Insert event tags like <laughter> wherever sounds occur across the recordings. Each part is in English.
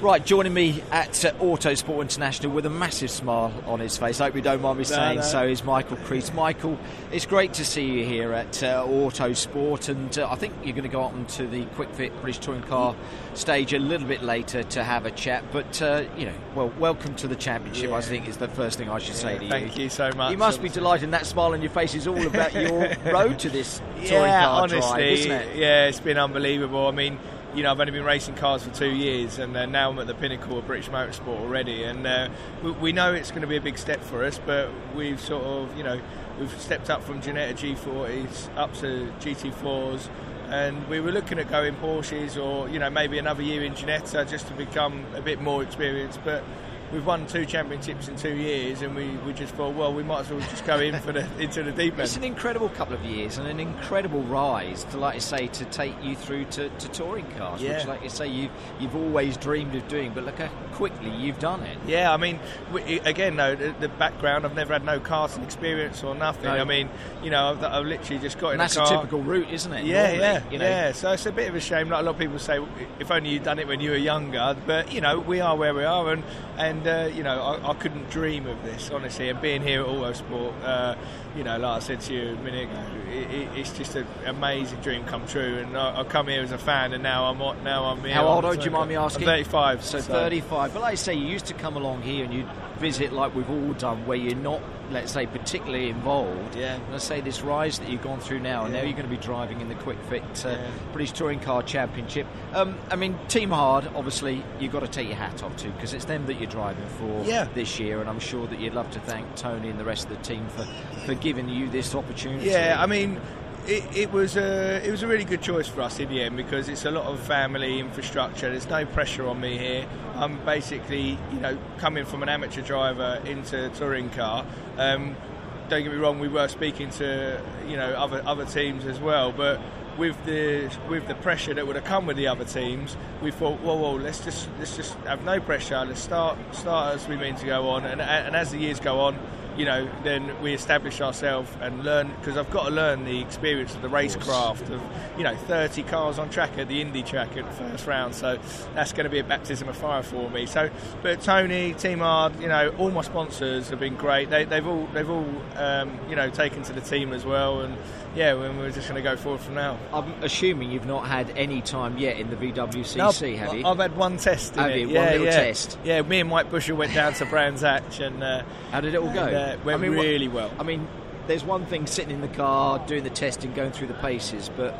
Right, joining me at uh, Autosport International with a massive smile on his face. I hope you don't mind me saying no. so. Is Michael Crees. Michael, it's great to see you here at uh, Autosport, and uh, I think you're going to go on to the Kwik Fit British Touring Car stage a little bit later to have a chat. But uh, you know, well, welcome to the championship. I think is the first thing I should say to you. Thank you so much. You must be delighted. and That smile on your face is all about your <laughs> road to this touring yeah, car honestly, drive, isn't it? yeah, it's been unbelievable. I mean, you know, I've only been racing cars for two years, and uh, now I'm at the pinnacle of British motorsport already. And uh, we, we know it's going to be a big step for us, but we've sort of, you know, we've stepped up from Ginetta G40s up to GT4s. And we were looking at going Porsches or, you know, maybe another year in Ginetta just to become a bit more experienced. But we've won two championships in two years, and we, we just thought, well, we might as well just go in for the <laughs> into the deep end. It's an incredible couple of years and an incredible rise to, like I say, to take you through to, to touring cars, which, like you say, you've you've always dreamed of doing. But look how quickly you've done it. Yeah, I mean, we, again, though, the, the background, I've never had no karting experience or nothing. No. I mean, you know, I've, I've literally just got in And that's a a car. typical route, isn't it? yeah, normally, yeah, you know? yeah. So it's a bit of a shame. Like a lot of people say, if only you'd done it when you were younger. But you know, we are where we are, and and uh, you know, I, I couldn't dream of this honestly. And being here at Autosport, uh, you know, like I said to you a minute ago, it, it, it's just an amazing dream come true. And I, I come here as a fan, and now I'm now I'm here. How old are you, mind me asking? I'm 35. So 35. But like I say, you used to come along here and you'd visit like we've all done, where you're not, let's say, particularly involved. Yeah. And I say this rise that you've gone through now, and now you're going to be driving in the Kwik Fit uh, Yeah. British Touring Car Championship. Um, I mean, Team Hard, obviously, you've got to take your hat off to because it's them that you're driving for Yeah. this year, and I'm sure that you'd love to thank Tony and the rest of the team for, for giving you this opportunity. Yeah, I mean, it, it was a it was a really good choice for us in the end because it's a lot of family infrastructure. There's no pressure on me here. I'm basically, you know, coming from an amateur driver into a touring car. Um, don't get me wrong, we were speaking to you know other other teams as well, but with the with the pressure that would have come with the other teams, we thought, whoa, whoa, let's just let's just have no pressure. Let's start start as we mean to go on, and and as the years go on, you know, then we establish ourselves and learn because I've got to learn the experience of the racecraft of you know 30 cars on track at the Indy track at the first round. So that's going to be a baptism of fire for me. So, but Tony, Team Hard, you know, all my sponsors have been great. They, they've all they've all um, you know taken to the team as well, and yeah, we- we're just going to go forward from now. I'm assuming you've not had any time yet in the VWCC, have you? I've had one test. In Have it. you? One Yeah, little yeah. test? Yeah, me and Mike Bushell went down to Brands Hatch and. Uh, How did it all go? and, uh, went I mean, really well. I mean, there's one thing sitting in the car, doing the testing, going through the paces, but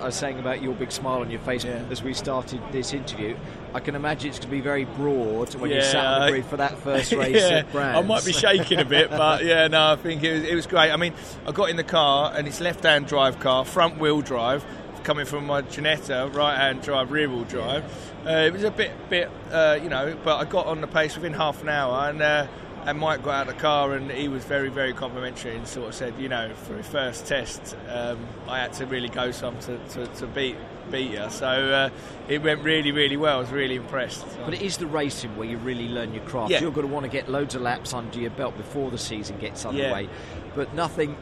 I was saying about your big smile on your face Yeah. as we started this interview. I can imagine it's going to be very broad when you Yeah, sat on the grid for that first <laughs> race yeah, at Brands. I might be shaking a bit, but yeah, no, I think it was, it was great. I mean, I got in the car and it's left-hand drive car, front wheel drive, coming from my Ginetta, right-hand drive, rear wheel drive. Uh, it was a bit, bit, uh, you know, but I got on the pace within half an hour, and uh, and Mike got out of the car and he was very, very complimentary and sort of said, you know, for his first test, um, I had to really go some to, to, to beat beat you. So uh, it went really, really well. I was really impressed. So- But it is the racing where you really learn your craft. Yeah. You're going to want to get loads of laps under your belt before the season gets underway. But nothing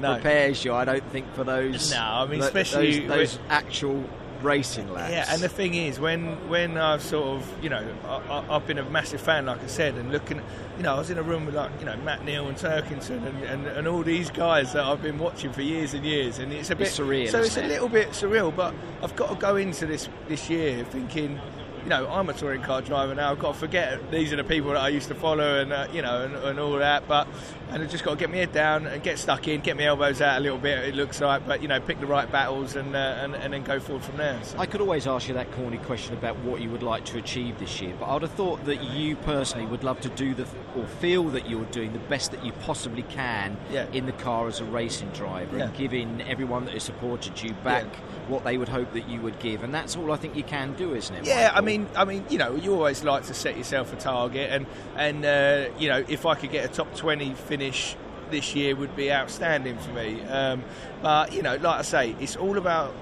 No. prepares you, I don't think, for those. No, I mean, especially those, those with- actual racing laps. Yeah, and the thing is, when when I've sort of, you know, I, I've been a massive fan, like I said, and looking, you know, I was in a room with like, you know, Matt Neal and Turkington and, and, and all these guys that I've been watching for years and years, and it's a bit It's surreal, So it's isn't a it? little bit surreal, but I've got to go into this this year thinking. You know, I'm a touring car driver now. I've got to forget these are the people that I used to follow, and uh, you know, and, and all that. But and I've just got to get my head down and get stuck in, get my elbows out a little bit. It looks like, but you know, pick the right battles and uh, and, and then go forward from there. So. I could always ask you that corny question about what you would like to achieve this year, but I would have thought that you personally would love to do the or feel that you're doing the best that you possibly can Yeah. in the car as a racing driver and giving everyone that has supported you back what they would hope that you would give, and that's all I think you can do, isn't it? Yeah, I Michael? Mean, I mean, you know, you always like to set yourself a target, and and uh, you know, if I could get a top twenty finish this year, would be outstanding for me. Um, but you know, like I say, it's all about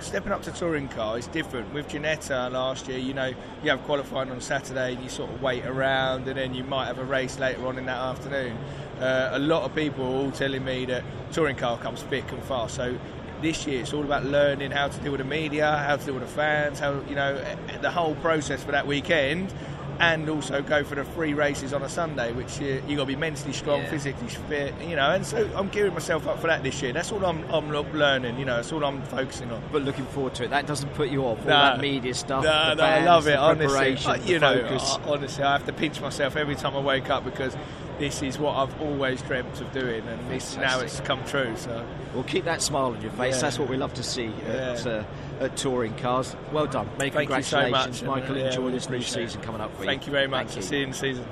stepping up to touring car is different. With Ginetta last year, you know, you have qualifying on Saturday and you sort of wait around and then you might have a race later on in that afternoon. Uh, a lot of people are all telling me that touring car comes thick and fast. So this year it's all about learning how to deal with the media, how to deal with the fans, how you know the whole process for that weekend and also go for the free races on a Sunday, which you, you got to be mentally strong, Yeah. physically fit, you know. And so I'm gearing myself up for that this year. That's all I'm, I'm learning, you know. That's all I'm focusing on. But looking forward to it. That doesn't put you off all No. that media stuff. No, the no, I love it. Honestly, Uh, you know, uh, honestly, I have to pinch myself every time I wake up because this is what I've always dreamt of doing, and this now it's come true. So Well, keep that smile on your face. Yeah. That's what we love to see at, Yeah. uh, at touring cars. Well done. Many thank you so congratulations, much, and, Michael. uh, Enjoy this new season coming up for you. thank you very much. Thank you. See you in the season.